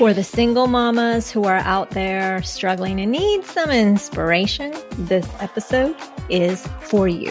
For the single mamas who are out there struggling and need some inspiration, this episode is for you.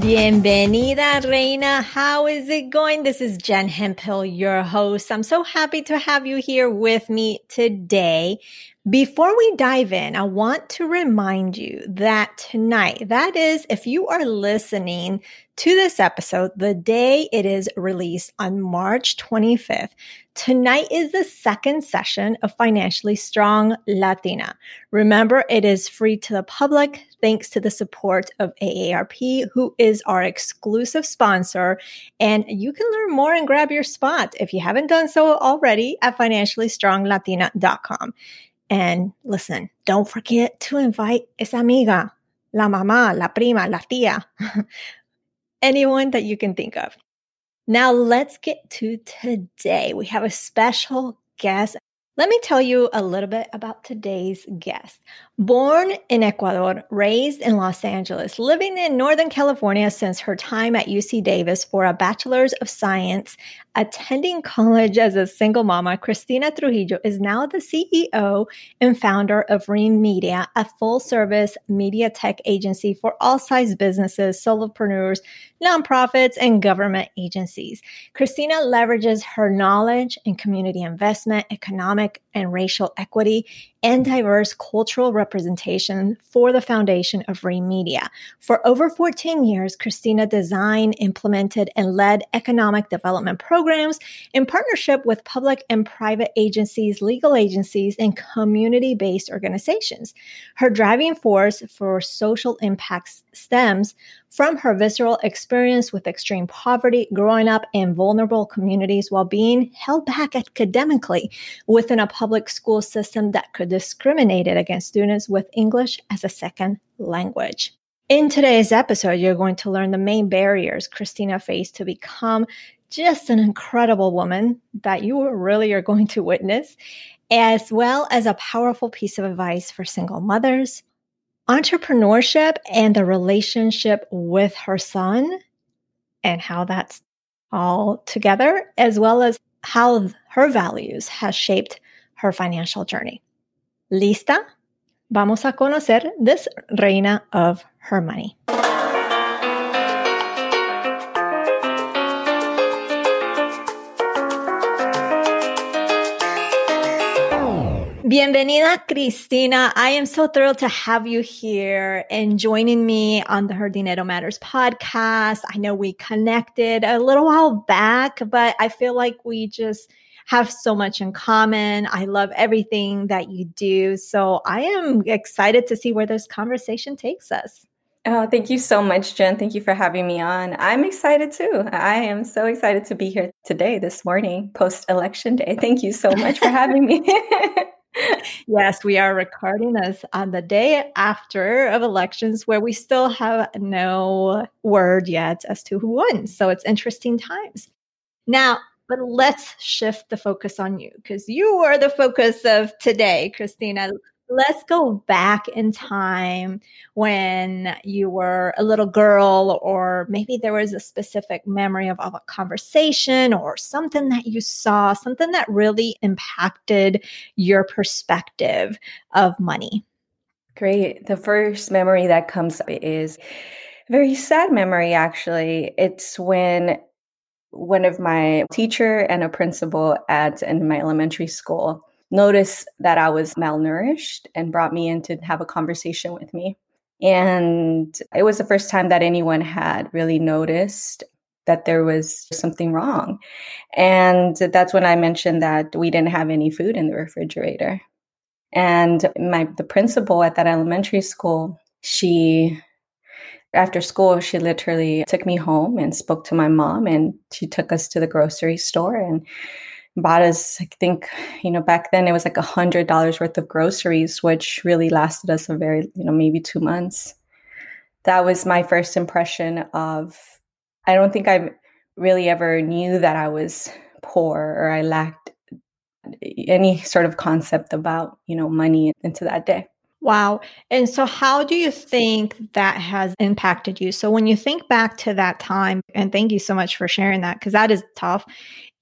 Bienvenida, Reina. How is it going? This is Jen Hemphill, your host. I'm so happy to have you here with me today. Before we dive in, I want to remind you that tonight, that is, if you are listening to this episode, the day it is released on March 25th, tonight is the second session of Financially Strong Latina. Remember, it is free to the public thanks to the support of AARP, who is our exclusive sponsor. And you can learn more and grab your spot if you haven't done so already at financiallystronglatina.com. And listen, don't forget to invite esa amiga, la mamá, la prima, la tía, anyone that you can think of. Now let's get to today. We have a special guest let me tell you a little bit about today's guest. Born in Ecuador, raised in Los Angeles, living in Northern California since her time at UC Davis for a Bachelor's of Science, attending college as a single mama, Cristina Trujillo is now the CEO and founder of Reem Media, a full service media tech agency for all size businesses, solopreneurs, nonprofits, and government agencies. Cristina leverages her knowledge in community investment, economic and racial equity, and diverse cultural representation for the foundation of Reem Media. For over 14 years, Cristina designed, implemented, and led economic development programs in partnership with public and private agencies, legal agencies, and community based organizations. Her driving force for social impact stems from her visceral experience with extreme poverty, growing up in vulnerable communities while being held back academically within a public school system that could discriminate against students with English as a second language. In today's episode, you're going to learn the main barriers Cristina faced to become just an incredible woman that you really are going to witness, as well as a powerful piece of advice for single mothers, entrepreneurship and the relationship with her son and how that's all together, as well as how her values has shaped her financial journey. ¿Lista? Vamos a conocer this reina of her money. Bienvenida, Cristina. I am so thrilled to have you here and joining me on the Her Dinero Matters podcast. I know we connected a little while back, but I feel like we just have so much in common. I love everything that you do. So I am excited to see where this conversation takes us. Oh, thank you so much, Jen. Thank you for having me on. I'm excited too. I am so excited to be here today, this morning, post election day. Thank you so much for having me. yes, we are recording this on the day after of elections where we still have no word yet as to who won. So it's interesting times. Now, but let's shift the focus on you because you are the focus of today, Cristina. let's go back in time when you were a little girl, or maybe there was a specific memory of, a conversation or something that you saw, something that really impacted your perspective of money. Great. The first memory that comes up is very sad memory, actually. It's when one of my teacher and a principal at in my elementary school noticed that I was malnourished and brought me in to have a conversation with me. And it was the first time that anyone had really noticed that there was something wrong. And that's when I mentioned that we didn't have any food in the refrigerator. And my the principal at that elementary school, she After school, she literally took me home and spoke to my mom, and she took us to the grocery store and bought us, I think, you know, back then it was like a hundred dollars worth of groceries, which really lasted us a very, you know, maybe two months. That was my first impression of, I don't think I really ever knew that I was poor or I lacked any sort of concept about, you know, money into that day. Wow. And so, how do you think that has impacted you? So, when you think back to that time, and thank you so much for sharing that because that is tough.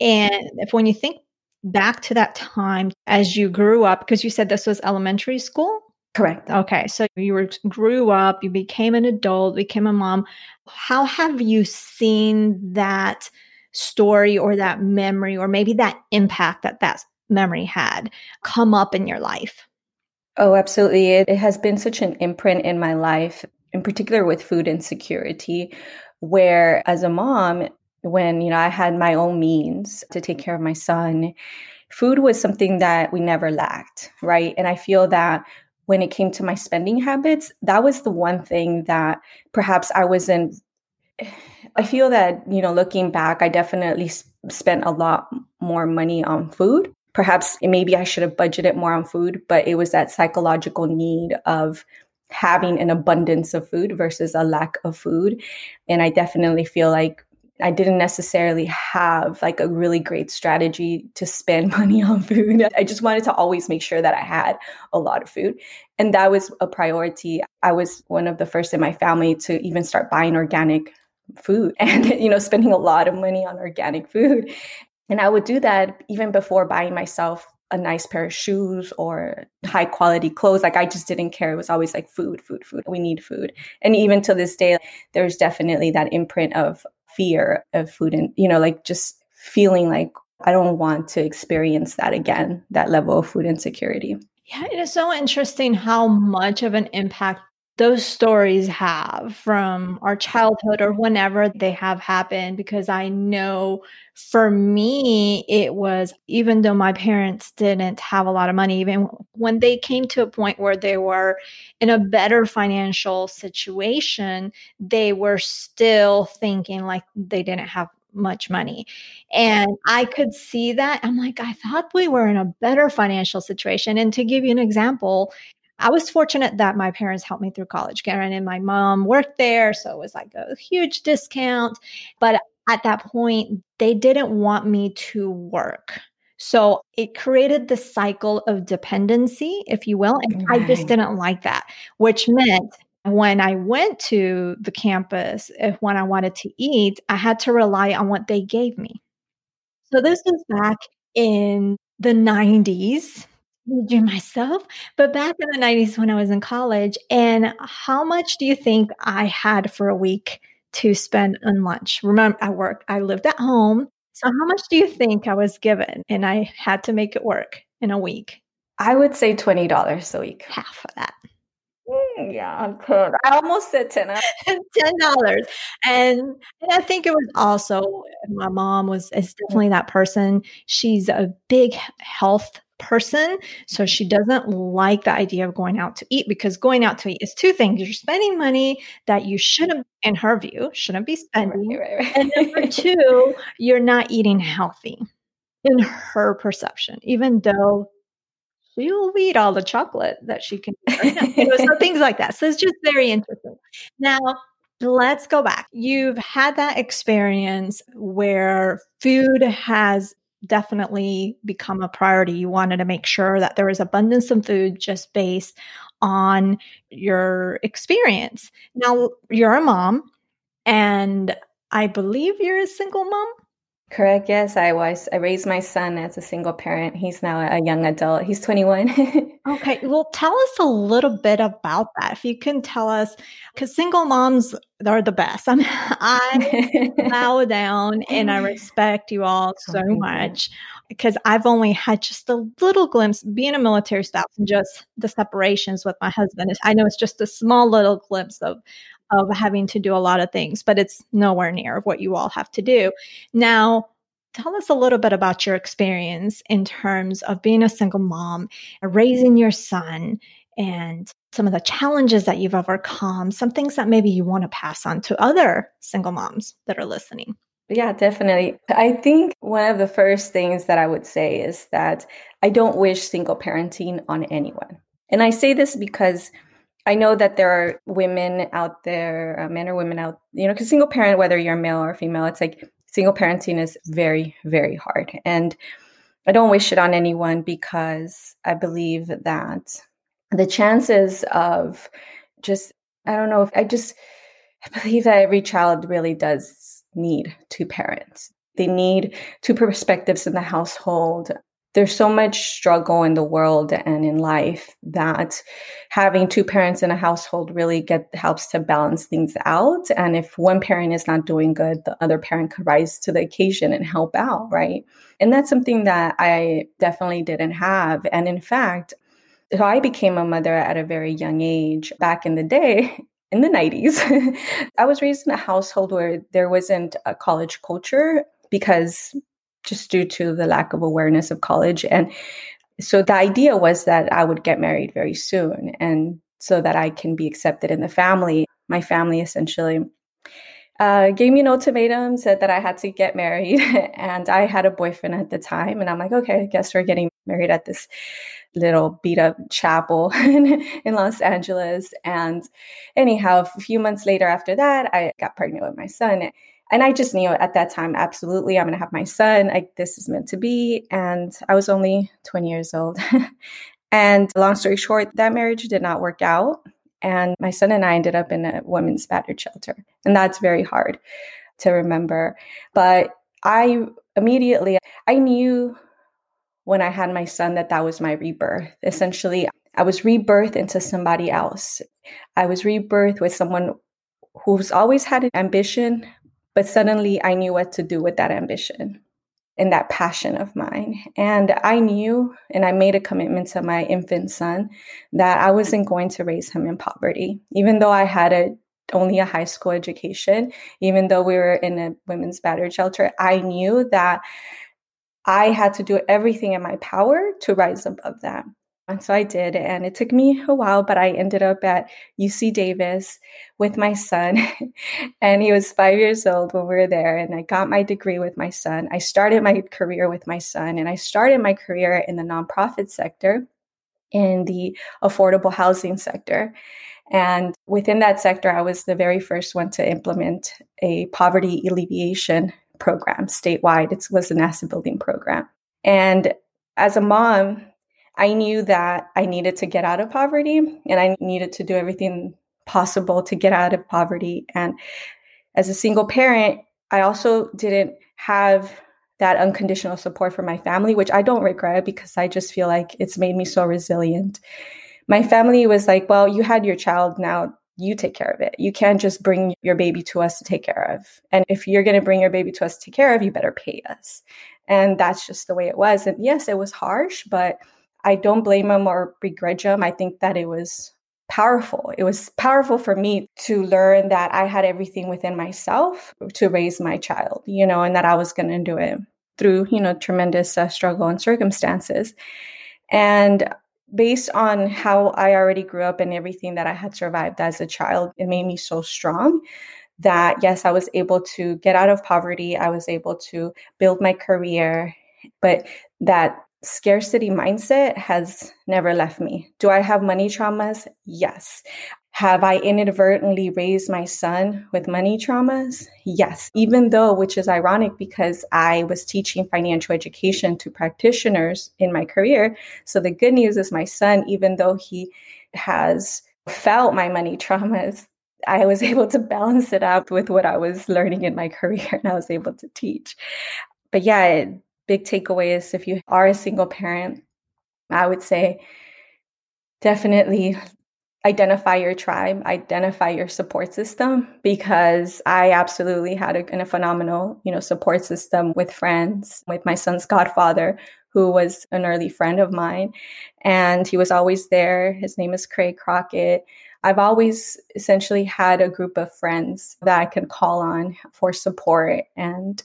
And if when you think back to that time as you grew up, because you said this was elementary school? Correct. Okay. So you were grew up, you became an adult, became a mom. How have you seen that story or that memory or maybe that impact that that memory had come up in your life? Oh, absolutely. It, it has been such an imprint in my life, in particular with food insecurity, where as a mom, when you know I had my own means to take care of my son, food was something that we never lacked, right? And I feel that when it came to my spending habits, that was the one thing that perhaps I wasn't I feel that, you know, looking back, I definitely spent a lot more money on food perhaps maybe I should have budgeted more on food, but it was that psychological need of having an abundance of food versus a lack of food. And I definitely feel like I didn't necessarily have like a really great strategy to spend money on food. I just wanted to always make sure that I had a lot of food. And that was a priority. I was one of the first in my family to even start buying organic food and you know spending a lot of money on organic food and I would do that even before buying myself a nice pair of shoes or high quality clothes. Like I just didn't care. It was always like food, food, food. We need food. And even to this day, there's definitely that imprint of fear of food and, you know, like just feeling like I don't want to experience that again, that level of food insecurity. Yeah, it is so interesting how much of an impact those stories have from our childhood or whenever they have happened because I know for me it was even though my parents didn't have a lot of money even when they came to a point where they were in a better financial situation they were still thinking like they didn't have much money. And I could see that. I'm like, I thought we were in a better financial situation. And to give you an example, I was fortunate that my parents helped me through college. Karen and my mom worked there. So it was like a huge discount. But at that point, they didn't want me to work. So it created the cycle of dependency, if you will. And right. I just didn't like that, which meant when I went to the campus, if when I wanted to eat, I had to rely on what they gave me. So this is back in the 90s do myself, but back in the 90s when I was in college, and how much do you think I had for a week to spend on lunch? Remember, I worked, I lived at home. So, how much do you think I was given? And I had to make it work in a week. I would say $20 a week. Half of that. Mm, yeah, I I almost said ten. ten dollars, and and I think it was also my mom was is definitely that person. She's a big health person. So she doesn't like the idea of going out to eat because going out to eat is two things. You're spending money that you shouldn't, in her view, shouldn't be spending. Right, right, right. and number two, you're not eating healthy in her perception, even though she'll eat all the chocolate that she can. you know, so things like that. So it's just very interesting. Now, Let's go back. You've had that experience where food has definitely become a priority. You wanted to make sure that there was abundance of food just based on your experience. Now, you're a mom, and I believe you're a single mom. Correct. Yes, I was. I raised my son as a single parent. He's now a young adult. He's 21. okay. Well, tell us a little bit about that. If you can tell us, because single moms are the best. I mean, I bow down and I respect you all so much because I've only had just a little glimpse being a military spouse and just the separations with my husband. I know it's just a small little glimpse of of having to do a lot of things, but it's nowhere near what you all have to do. Now, tell us a little bit about your experience in terms of being a single mom, uh, raising your son, and some of the challenges that you've overcome, some things that maybe you want to pass on to other single moms that are listening. Yeah, definitely. I think one of the first things that I would say is that I don't wish single parenting on anyone. And I say this because I know that there are women out there, uh, men or women out, you know, because single parent, whether you're male or female, it's like single parenting is very, very hard. And I don't wish it on anyone because I believe that the chances of just, I don't know if I just, I believe that every child really does need two parents. They need two perspectives in the household there's so much struggle in the world and in life that having two parents in a household really get helps to balance things out. And if one parent is not doing good the other parent could rise to the occasion and help out right? And that's something that i definitely didn't have. And in fact so i became a mother at a very young age back in the day in the 90s i was raised in a household where there wasn't a college culture because just due to the lack of awareness of college. And so the idea was that I would get married very soon and so that I can be accepted in the family. My family essentially uh, gave me an ultimatum, said that I had to get married. and I had a boyfriend at the time. And I'm like, okay, I guess we're getting married at this little beat up chapel in, in Los Angeles. And anyhow, a few months later after that, I got pregnant with my son. And I just knew at that time, absolutely, I'm going to have my son. I, this is meant to be. And I was only 20 years old. and long story short, that marriage did not work out. And my son and I ended up in a women's battered shelter. And that's very hard to remember. But I immediately, I knew when I had my son that that was my rebirth. Essentially, I was rebirthed into somebody else. I was rebirthed with someone who's always had an ambition, but suddenly I knew what to do with that ambition and that passion of mine. And I knew and I made a commitment to my infant son that I wasn't going to raise him in poverty, even though I had a only a high school education, even though we were in a women's battered shelter, I knew that I had to do everything in my power to rise above that. And so I did. And it took me a while, but I ended up at UC Davis with my son. and he was five years old when we were there. And I got my degree with my son. I started my career with my son. And I started my career in the nonprofit sector, in the affordable housing sector. And within that sector, I was the very first one to implement a poverty alleviation program statewide. It was an asset building program. And as a mom, I knew that I needed to get out of poverty and I needed to do everything possible to get out of poverty. And as a single parent, I also didn't have that unconditional support from my family, which I don't regret because I just feel like it's made me so resilient. My family was like, well, you had your child now. You take care of it. You can't just bring your baby to us to take care of. And if you're going to bring your baby to us to take care of, you better pay us. And that's just the way it was. And yes, it was harsh, but I don't blame him or begrudge him. I think that it was powerful. It was powerful for me to learn that I had everything within myself to raise my child, you know, and that I was going to do it through, you know, tremendous uh, struggle and circumstances. And based on how I already grew up and everything that I had survived as a child, it made me so strong that yes, I was able to get out of poverty. I was able to build my career, but that scarcity mindset has never left me. Do I have money traumas? Yes. Have I inadvertently raised my son with money traumas? Yes. Even though, which is ironic because I was teaching financial education to practitioners in my career. So the good news is my son, even though he has felt my money traumas, I was able to balance it out with what I was learning in my career and I was able to teach. But yeah, big takeaway is if you are a single parent, I would say definitely identify your tribe, identify your support system because I absolutely had a, a, phenomenal, you know, support system with friends, with my son's godfather who was an early friend of mine and he was always there. His name is Craig Crockett. I've always essentially had a group of friends that I can call on for support and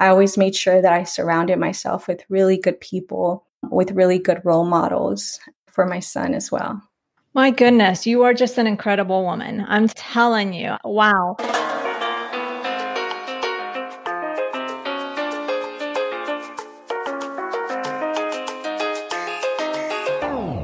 I always made sure that I surrounded myself with really good people, with really good role models for my son as well. My goodness, you are just an incredible woman. I'm telling you. Wow.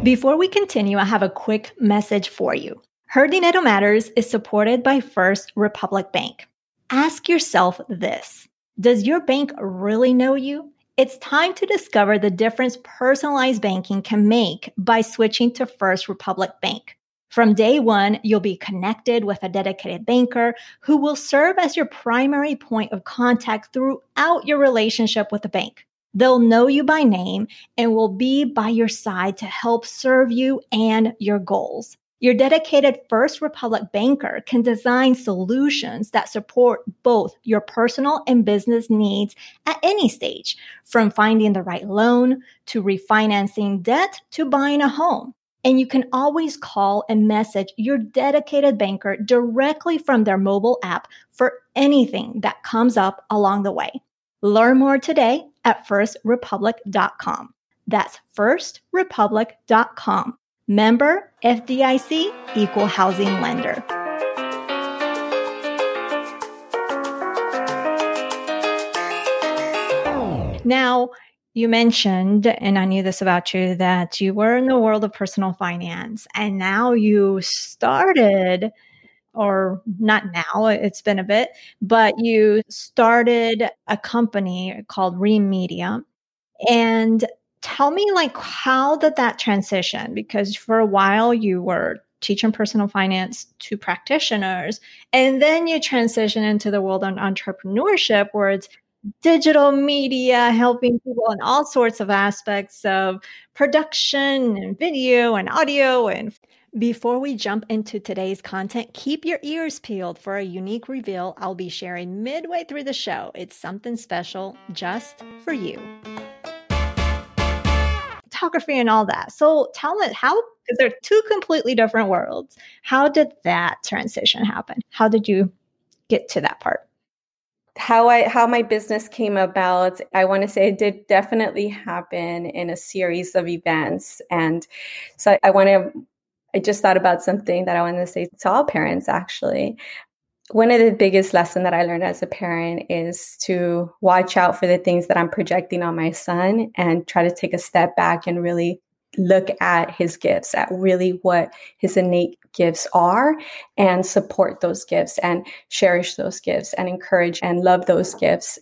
Before we continue, I have a quick message for you. Her Dinero Matters is supported by First Republic Bank. Ask yourself this Does your bank really know you? It's time to discover the difference personalized banking can make by switching to First Republic Bank. From day one, you'll be connected with a dedicated banker who will serve as your primary point of contact throughout your relationship with the bank. They'll know you by name and will be by your side to help serve you and your goals. Your dedicated First Republic banker can design solutions that support both your personal and business needs at any stage, from finding the right loan to refinancing debt to buying a home. And you can always call and message your dedicated banker directly from their mobile app for anything that comes up along the way. Learn more today at firstrepublic.com. That's firstrepublic.com. Member FDIC Equal Housing Lender. Now, you mentioned, and I knew this about you, that you were in the world of personal finance and now you started, or not now, it's been a bit, but you started a company called Reem Media. And tell me, like, how did that transition? Because for a while you were teaching personal finance to practitioners, and then you transition into the world of entrepreneurship where it's digital media, helping people in all sorts of aspects of production and video and audio. And before we jump into today's content, keep your ears peeled for a unique reveal I'll be sharing midway through the show. It's something special just for you. Photography and all that. So tell it how, because they're two completely different worlds. How did that transition happen? How did you get to that part? how I how my business came about, I want to say it did definitely happen in a series of events. And so I, I want to I just thought about something that I want to say to all parents actually. One of the biggest lessons that I learned as a parent is to watch out for the things that I'm projecting on my son and try to take a step back and really look at his gifts, at really what his innate gifts are, and support those gifts and cherish those gifts and encourage and love those gifts.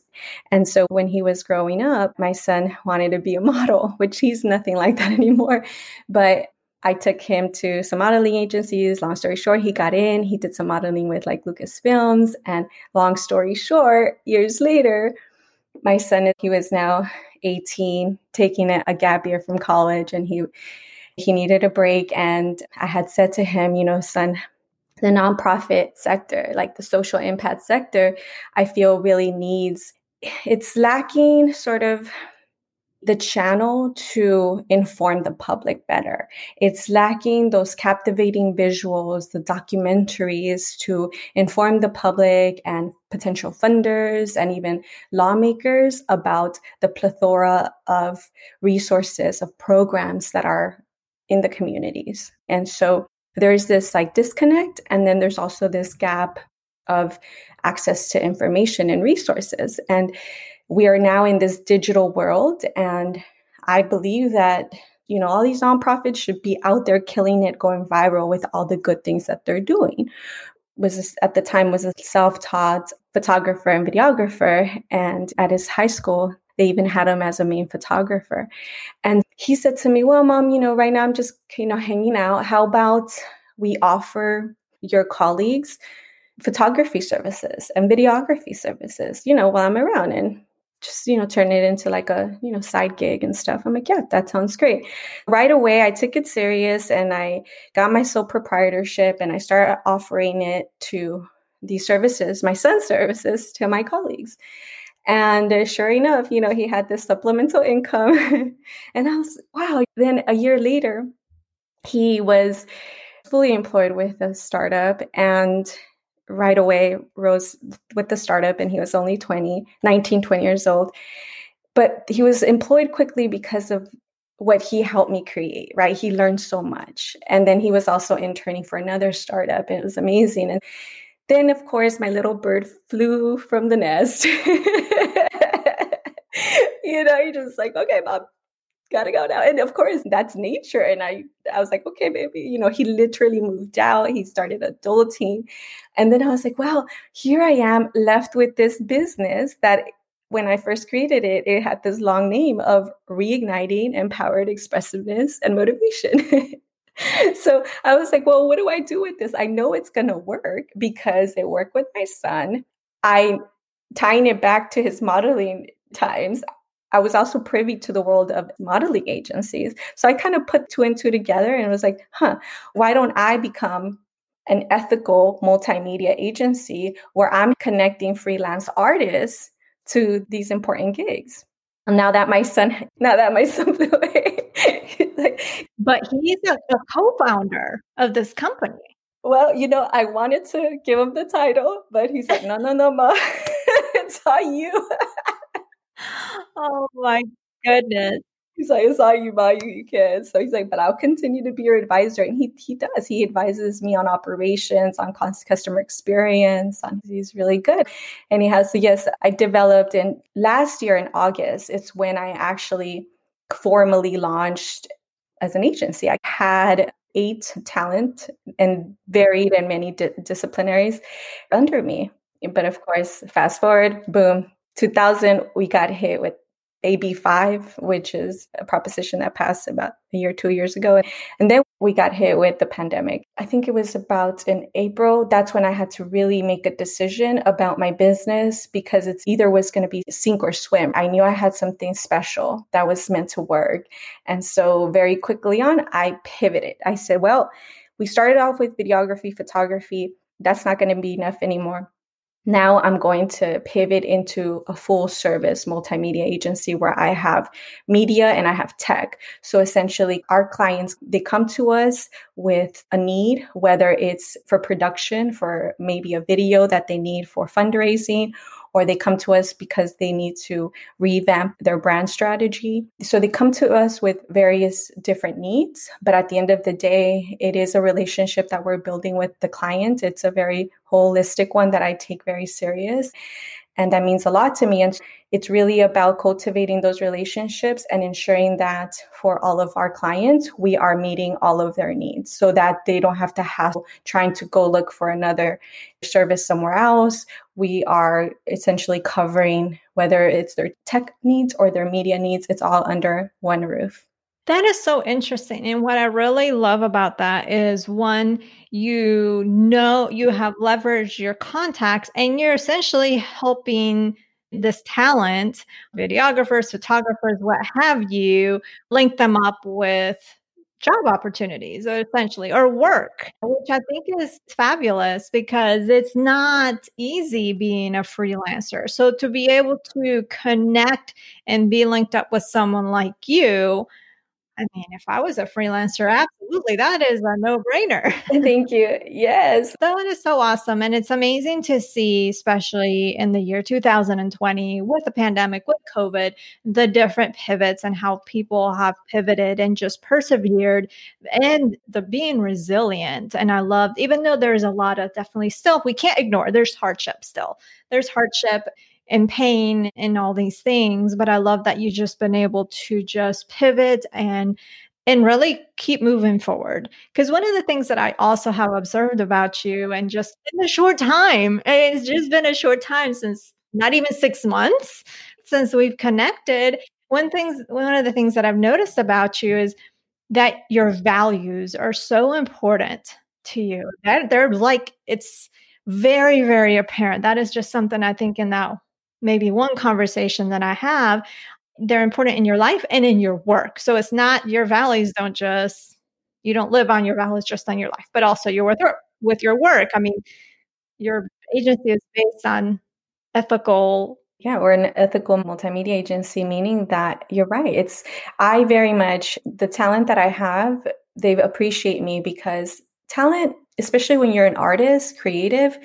And so when he was growing up, my son wanted to be a model, which he's nothing like that anymore. But I took him to some modeling agencies. Long story short, he got in. He did some modeling with like Lucasfilms. And long story short, years later, my son, he was now 18, taking a, a gap year from college, and he he needed a break. And I had said to him, you know, son, the nonprofit sector, like the social impact sector, I feel really needs it's lacking sort of the channel to inform the public better. It's lacking those captivating visuals, the documentaries to inform the public and potential funders and even lawmakers about the plethora of resources, of programs that are in the communities. And so there's this like disconnect, and then there's also this gap of access to information and resources. And we are now in this digital world and i believe that you know all these nonprofits should be out there killing it going viral with all the good things that they're doing. Was at the time was a self-taught photographer and videographer and at his high school they even had him as a main photographer. And he said to me well mom you know right now i'm just you know hanging out. How about we offer your colleagues photography services and videography services you know while i'm around? And just you know turn it into like a you know side gig and stuff. I'm like yeah that sounds great. Right away i took it serious and i got my sole proprietorship and i started offering it to these services my son's services to my colleagues. And uh, sure enough you know he had this supplemental income. And i was wow. Then a year later he was fully employed with a startup and right away rose with the startup and he was only 20 19 20 years old but he was employed quickly because of what he helped me create, right? He learned so much. And then he was also interning for another startup. And it was amazing. And then, of course, my little bird flew from the nest. you know, you're just like, okay, mom, gotta go now. And of course, that's nature. And I, I was like, okay, baby. You know, he literally moved out. He started adulting. And then I was like, well, here I am left with this business that when I first created it, it had this long name of Reigniting Empowered Expressiveness and Motivation. so I was like, well, what do I do with this? I know it's going to work because it worked with my son. I tying it back to his modeling times. I was also privy to the world of modeling agencies. So I kind of put two and two together and was like, huh, why don't I become an ethical multimedia agency where I'm connecting freelance artists to these important gigs. And now that my son, now that my son flew away, like, but he's a, a co-founder of this company. Well, you know, I wanted to give him the title, but he's like, no, no, no, ma, it's all you. Oh my goodness. He's like, it's all you, Ma, you, you can. So he's like, but I'll continue to be your advisor. And he he does. He advises me on operations, on customer experience. On, he's really good. And he has, so yes, I developed in last year in August, it's when I actually formally launched as an agency. I had eight talent and varied and many di- disciplinaries under me. But of course, fast forward, boom, 2000, we got hit with AB5, which is a proposition that passed about a year, two years ago. And then we got hit with the pandemic. I think it was about in April. That's when I had to really make a decision about my business because it's either was going to be sink or swim. I knew I had something special that was meant to work. And so very quickly on, I pivoted. I said, well, we started off with videography, photography. That's not going to be enough anymore now I'm going to pivot into a full service multimedia agency where I have media and I have tech. So essentially our clients, they come to us with a need, whether it's for production, for maybe a video that they need for fundraising or they come to us because they need to revamp their brand strategy. So they come to us with various different needs, but at the end of the day, it is a relationship that we're building with the client. It's a very holistic one that I take very serious. And that means a lot to me. And it's really about cultivating those relationships and ensuring that for all of our clients, we are meeting all of their needs so that they don't have to have trying to go look for another service somewhere else. We are essentially covering whether it's their tech needs or their media needs, it's all under one roof. That is so interesting. And what I really love about that is one, you know, you have leveraged your contacts and you're essentially helping this talent, videographers, photographers, what have you, link them up with job opportunities uh, essentially or work which i think is fabulous because it's not easy being a freelancer so to be able to connect and be linked up with someone like you I mean, if I was a freelancer, absolutely, that is a no brainer. Thank you. Yes. That is so awesome. And it's amazing to see, especially in the year 2020 with the pandemic, with COVID, the different pivots and how people have pivoted and just persevered and the being resilient. And I love, even though there's a lot of definitely still, we can't ignore, there's hardship still. There's hardship and pain and all these things but i love that you've just been able to just pivot and and really keep moving forward. Because one of the things that i also have observed about you and just in a short time it's just been a short time since not even six months since we've connected. One things one of the things that i've noticed about you is that your values are so important to you. That they're like it's very very apparent. That is just something i think in that maybe one conversation that I have, they're important in your life and in your work. So it's not your values don't just you don't live on your values just on your life, but also your with with your work. I mean, your agency is based on ethical yeah, we're an ethical multimedia agency, meaning that you're right. It's, I very much, the talent that I have, they appreciate me because talent, especially when you're an artist, creative,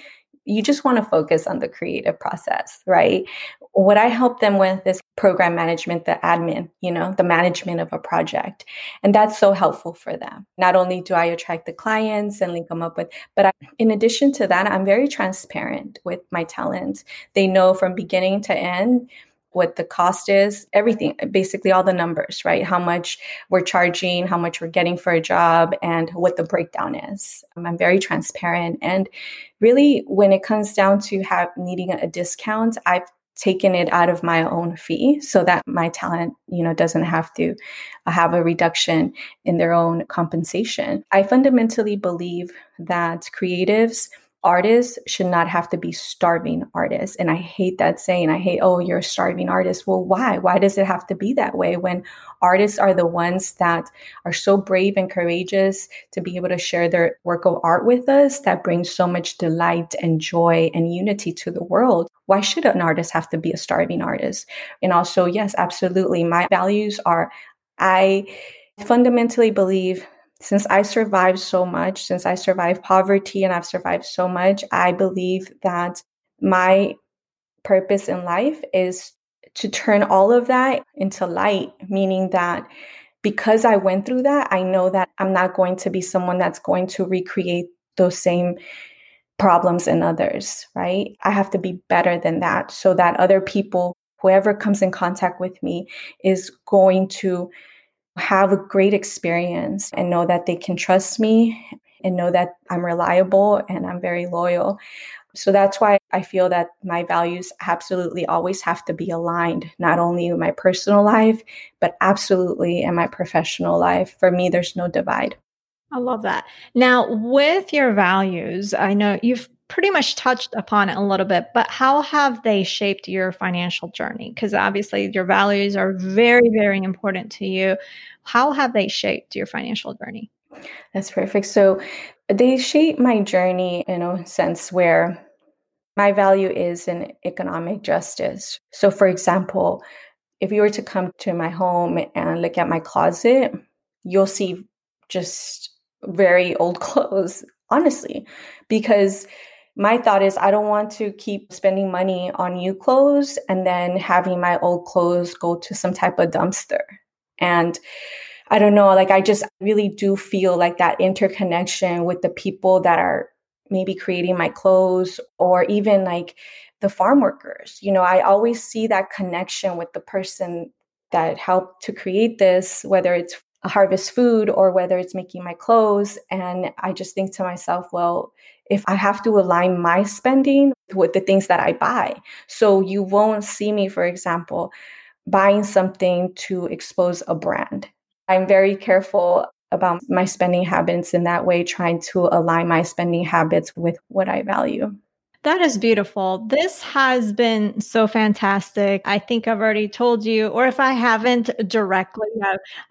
you just want to focus on the creative process, right? What I help them with is program management, the admin, you know, the management of a project. And that's so helpful for them. Not only do I attract the clients and link them up with, but I, in addition to that, I'm very transparent with my talent. They know from beginning to end what the cost is, everything, basically all the numbers, right? How much we're charging, how much we're getting for a job, and what the breakdown is. I'm very transparent. And really, when it comes down to have needing a discount, I've taken it out of my own fee so that my talent you know doesn't have to have a reduction in their own compensation i fundamentally believe that creatives artists should not have to be starving artists. And I hate that saying. I hate, oh, you're a starving artist. Well, why? Why does it have to be that way when artists are the ones that are so brave and courageous to be able to share their work of art with us that brings so much delight and joy and unity to the world? Why should an artist have to be a starving artist? And also, yes, absolutely. My values are I fundamentally believe since I survived so much, since I survived poverty and I've survived so much, I believe that my purpose in life is to turn all of that into light, meaning that because I went through that, I know that I'm not going to be someone that's going to recreate those same problems in others, right? I have to be better than that so that other people, whoever comes in contact with me, is going to have a great experience and know that they can trust me and know that I'm reliable and I'm very loyal. So that's why I feel that my values absolutely always have to be aligned, not only in my personal life, but absolutely in my professional life. For me, there's no divide. I love that. Now, with your values, I know you've pretty much touched upon it a little bit, but how have they shaped your financial journey? Because obviously your values are very, very important to you. How have they shaped your financial journey? That's perfect. So they shape my journey in a sense where my value is in economic justice. So, for example, if you were to come to my home and look at my closet, you'll see just very old clothes, honestly, because my thought is I don't want to keep spending money on new clothes and then having my old clothes go to some type of dumpster. And I don't know, like I just really do feel like that interconnection with the people that are maybe creating my clothes or even like the farm workers. You know, I always see that connection with the person that helped to create this, whether it's harvest food or whether it's making my clothes. And I just think to myself, well, if I have to align my spending with the things that I buy. So you won't see me, for example, buying something to expose a brand. I'm very careful about my spending habits in that way, trying to align my spending habits with what I value. That is beautiful. This has been so fantastic. I think I've already told you, or if I haven't directly,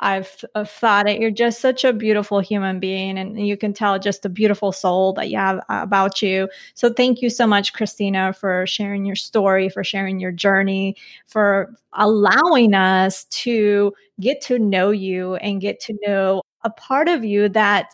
I've, I've, thought it. You're just such a beautiful human being, and you can tell just a beautiful soul that you have uh, about you. So, thank you so much, Cristina, for sharing your story, for sharing your journey, for allowing us to get to know you and get to know a part of you that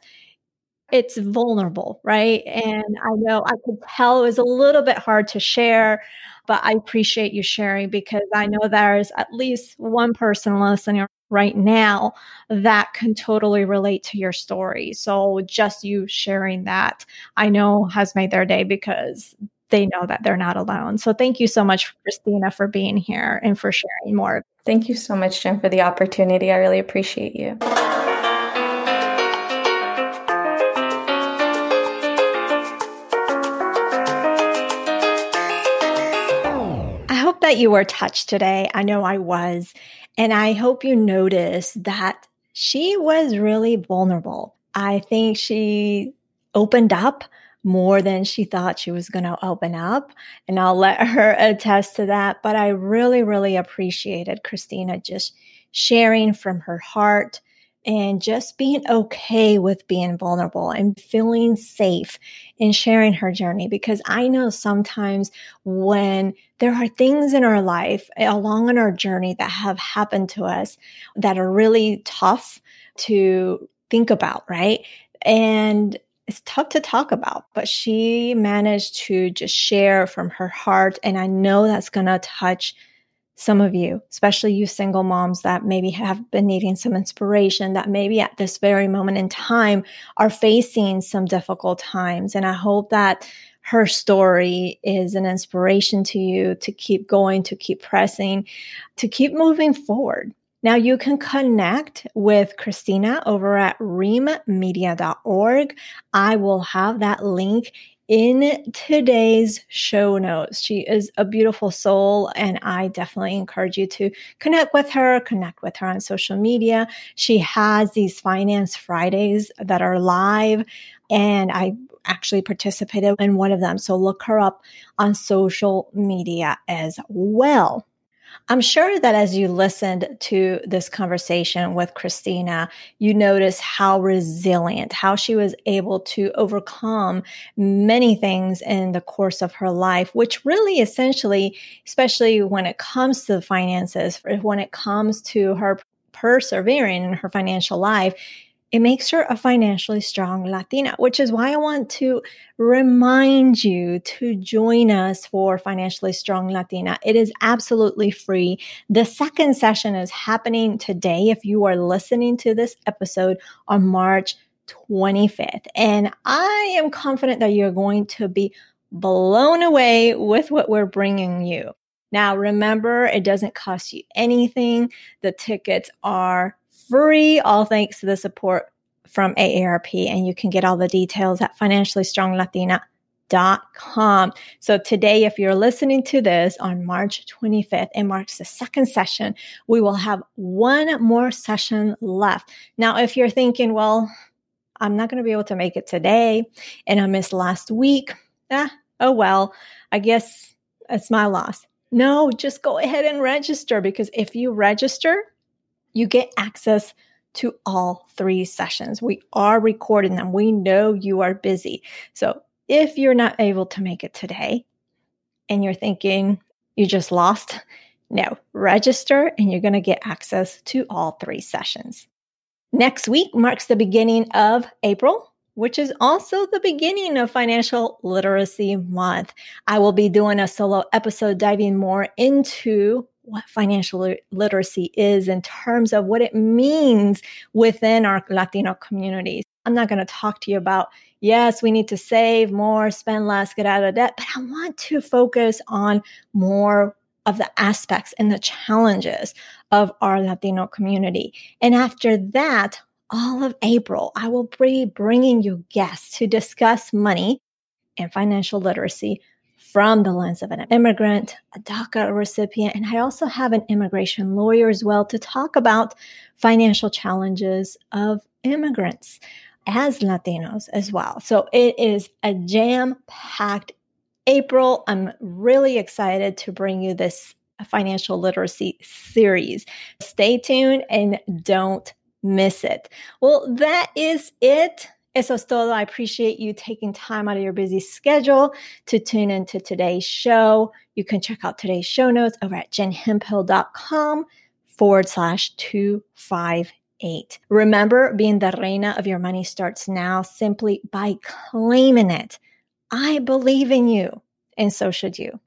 it's vulnerable, right? Mm. And I know I could tell it was a little bit hard to share, but I appreciate you sharing because I know there's at least one person listening right now that can totally relate to your story. So just you sharing that, I know has made their day because they know that they're not alone. So thank you so much, Cristina, for being here and for sharing more. Thank you so much, Jen, for the opportunity. I really appreciate you. That you were touched today. I know I was. And I hope you noticed that she was really vulnerable. I think she opened up more than she thought she was going to open up. And I'll let her attest to that. But I really, really appreciated Cristina just sharing from her heart and just being okay with being vulnerable and feeling safe in sharing her journey. Because I know sometimes when there are things in our life along in our journey that have happened to us that are really tough to think about, right? And it's tough to talk about, but she managed to just share from her heart. And I know that's going to touch some of you, especially you single moms that maybe have been needing some inspiration, that maybe at this very moment in time are facing some difficult times. And I hope that her story is an inspiration to you to keep going, to keep pressing, to keep moving forward. Now you can connect with Cristina over at reemmedia.org. I will have that link in today's show notes. She is a beautiful soul, and I definitely encourage you to connect with her, connect with her on social media. She has these Finance Fridays that are live, and I actually participated in one of them. So look her up on social media as well. I'm sure that as you listened to this conversation with Cristina, you notice how resilient, how she was able to overcome many things in the course of her life, which really essentially, especially when it comes to the finances, when it comes to her persevering in her financial life, it makes her a financially strong Latina, which is why I want to remind you to join us for Financially Strong Latina. It is absolutely free. The second session is happening today if you are listening to this episode on March 25th. And I am confident that you're going to be blown away with what we're bringing you. Now, remember, it doesn't cost you anything. The tickets are free, all thanks to the support from AARP. And you can get all the details at financiallystronglatina.com. So today, if you're listening to this on March 25th, it marks the second session. We will have one more session left. Now, if you're thinking, well, I'm not going to be able to make it today and I missed last week, eh, oh well, I guess it's my loss. No, just go ahead and register because if you register, you get access to all three sessions. We are recording them. We know you are busy. So if you're not able to make it today and you're thinking you just lost, no, register and you're going to get access to all three sessions. Next week marks the beginning of April, which is also the beginning of Financial Literacy Month. I will be doing a solo episode diving more into what financial literacy is in terms of what it means within our Latino communities. I'm not going to talk to you about, yes, we need to save more, spend less, get out of debt, but I want to focus on more of the aspects and the challenges of our Latino community. And after that, all of April, I will be bringing you guests to discuss money and financial literacy from the lens of an immigrant, a DACA recipient, and I also have an immigration lawyer as well to talk about financial challenges of immigrants as Latinos as well. So it is a jam packed April. I'm really excited to bring you this financial literacy series. Stay tuned and don't miss it. Well, that is it Eso es todo. I appreciate you taking time out of your busy schedule to tune into today's show. You can check out today's show notes over at jenhemphill.com forward slash 258. Remember, being the reina of your money starts now simply by claiming it. I believe in you, and so should you.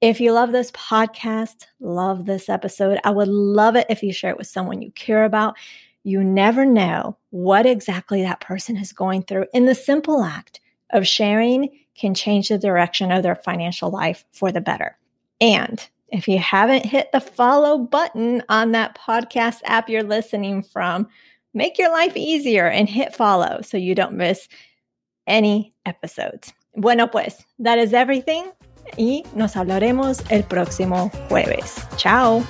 If you love this podcast, love this episode, I would love it if you share it with someone you care about. You never know what exactly that person is going through. And the simple act of sharing can change the direction of their financial life for the better. And if you haven't hit the follow button on that podcast app you're listening from, make your life easier and hit follow so you don't miss any episodes. Bueno, pues, that is everything. Y nos hablaremos el próximo jueves. Chao.